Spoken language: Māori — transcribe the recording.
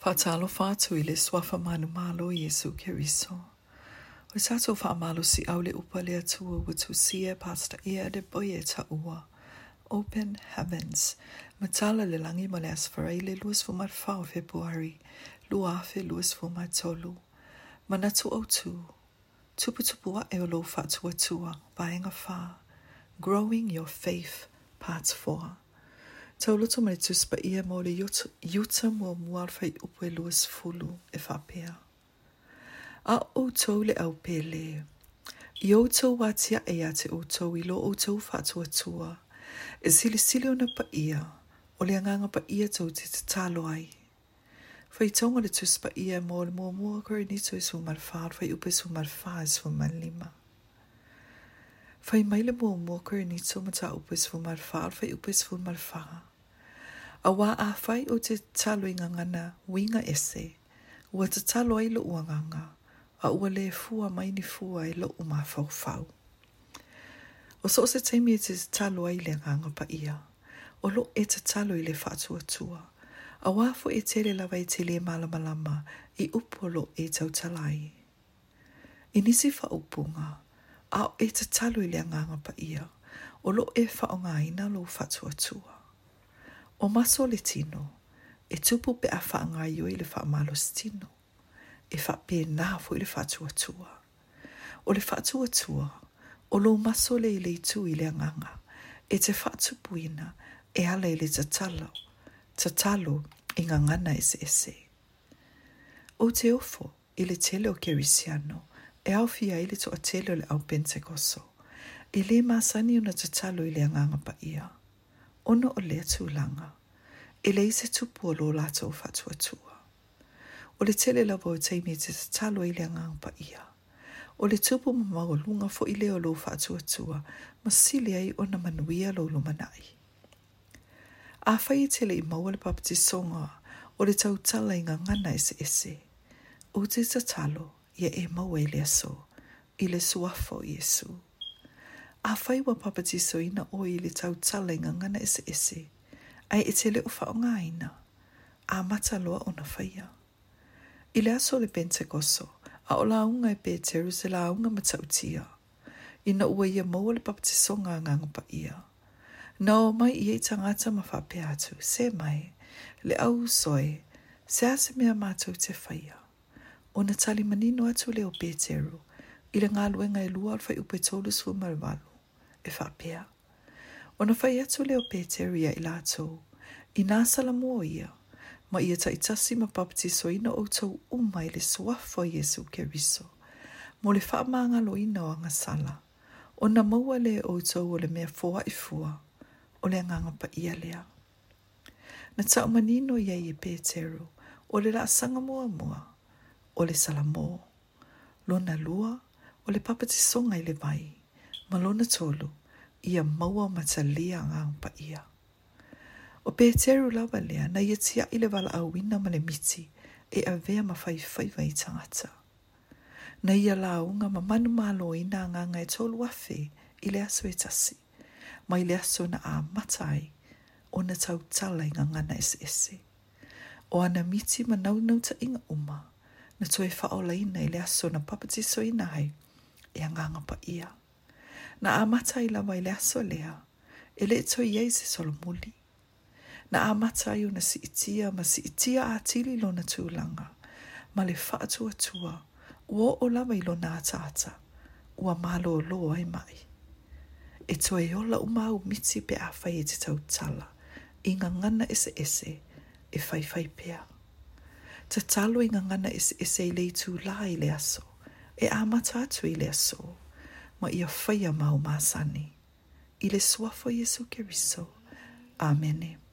Whaatalo whātu i le swafa manu malo Yesu keriso. O i sato malo si aule le le atua si e pasta ia de boye ta ua. Open Heavens. Matala le langi ma le le luas fu mat whao februari. Lua luas fu mat tolu. Manatu o tu. Tupu eolo wa e o Buying whatua tua. Growing Your Faith. Part 4. Tauloto mani tus pa ia le yuta mua mualfa i upwe luas fulu e whapea. A o tau le au pele. I o tau watia e a te o tau i lo o tau whatua tua. E sili sili ona pa ia, o le anganga pa ia tau te te talo ai. Fai taunga le tus pa ia mōle le mua kore nito i su marfar, fai upe su marfar i su marlima. Fai maile mō mua kore nito ma ta upe su marfar, fai upe su marfar. A wā a whai o te talo i ngangana winga ese. Ua te talo ai lo uanganga. A ua le fua mai ni fua e lo uma fau fau. O so se teimi e te talo ai le nganga pa ia. O lo e te talo i le whatua tua. A wā fu e tele lawa i tele e malama lama i upo lo e tau talai. I nisi fa upunga. A o e te talo i le nganga pa ia. O lo e fa o ina lo whatua tua. O maso le tino, e tupu pe a wha ngai yo i le wha malo tino. E wha pe na fo i le wha tua tua. O le wha tua tua, o lo maso le i le tu i le nganga. E te wha tupuina, e ala i le tatalo. Tatalo i ngangana ese ese. O te ofo, i le tele o kerisiano, e au fia i le tua tele o le au pentecoso. E le masani una tatalo i le nganga pa Ia ono o lea tūlanga, e lei se tupu o lo lato o fatua tua. O le tele lawa o teimi te talo i lea ngangpa ia. O le tupu ma mau lunga fo i leo lo fatua tua, ma sile ai o na manuia lo lumanai. A fai tele i maua le papati songa, o le tau tala i ngangana ese ese. O te tatalo, ia e maua i lea so, i le suafo i esu. Jesus. A whai wa papati so ina o i le tau tala inga ngana ese isi. Ai e te leo whao ngā ina. A mata loa o na whaia. I le aso le pente goso. A o launga e Peteru se launga ma tau tia. I na ua ia maua le papati so ngā ngā pa ia. Na o mai i e tangata ma whape atu. Se mai. Le au soe. Se ase mea mātou te whaia. O na tali manino atu leo Peteru. I le ngā luenga e lua alfa i upe tolu su marivalu e whapea. O na whai atu leo pēteria i lato, i nā salamu o ia, ma ia ta itasi ma papati so ina o tau umai le suafo Jesu ke riso, mo le wha maanga lo ina o anga sala, o na maua le o tau o le mea fua i fua, o le anganga pa ia lea. Na tau manino ia i e pēteru, o le la sanga mua mua, o le salamo, lo na lua, o le papati songa i le vai malona tolu ia maua matalia ngā pa ia. O pēteru lawa lea na ia tia ile wala awina male miti e a vea ma fai fai vai tangata. Na ia la unga ma manu malo ina ngā ngai tolu afe ile le aso e tasi, ma i aso na a matai o na tau tala i ngā ngana ese ese. O ana miti ma nau nau ta inga uma na toi faola ina i le aso na papatiso ina hai e a ngā ia na amata i lawa i le aso lea, e le to i eise solo muli. Na amata i una siitia ma siitia a tili lo na tūlanga, ma le whaatu atua, ua o lawa i lo nā tāta, ua mālo lo ai mai. E to e ola umau miti pe a whai e te tau tala, i ngā ngana ese ese, e fai fai pea. Ta talo i ngā ngana ese ese i le i tū lai le aso, e amata atu i le aso. E ma ia whaia mau māsani. I le suafo Jesu Keriso. Amene. Amen.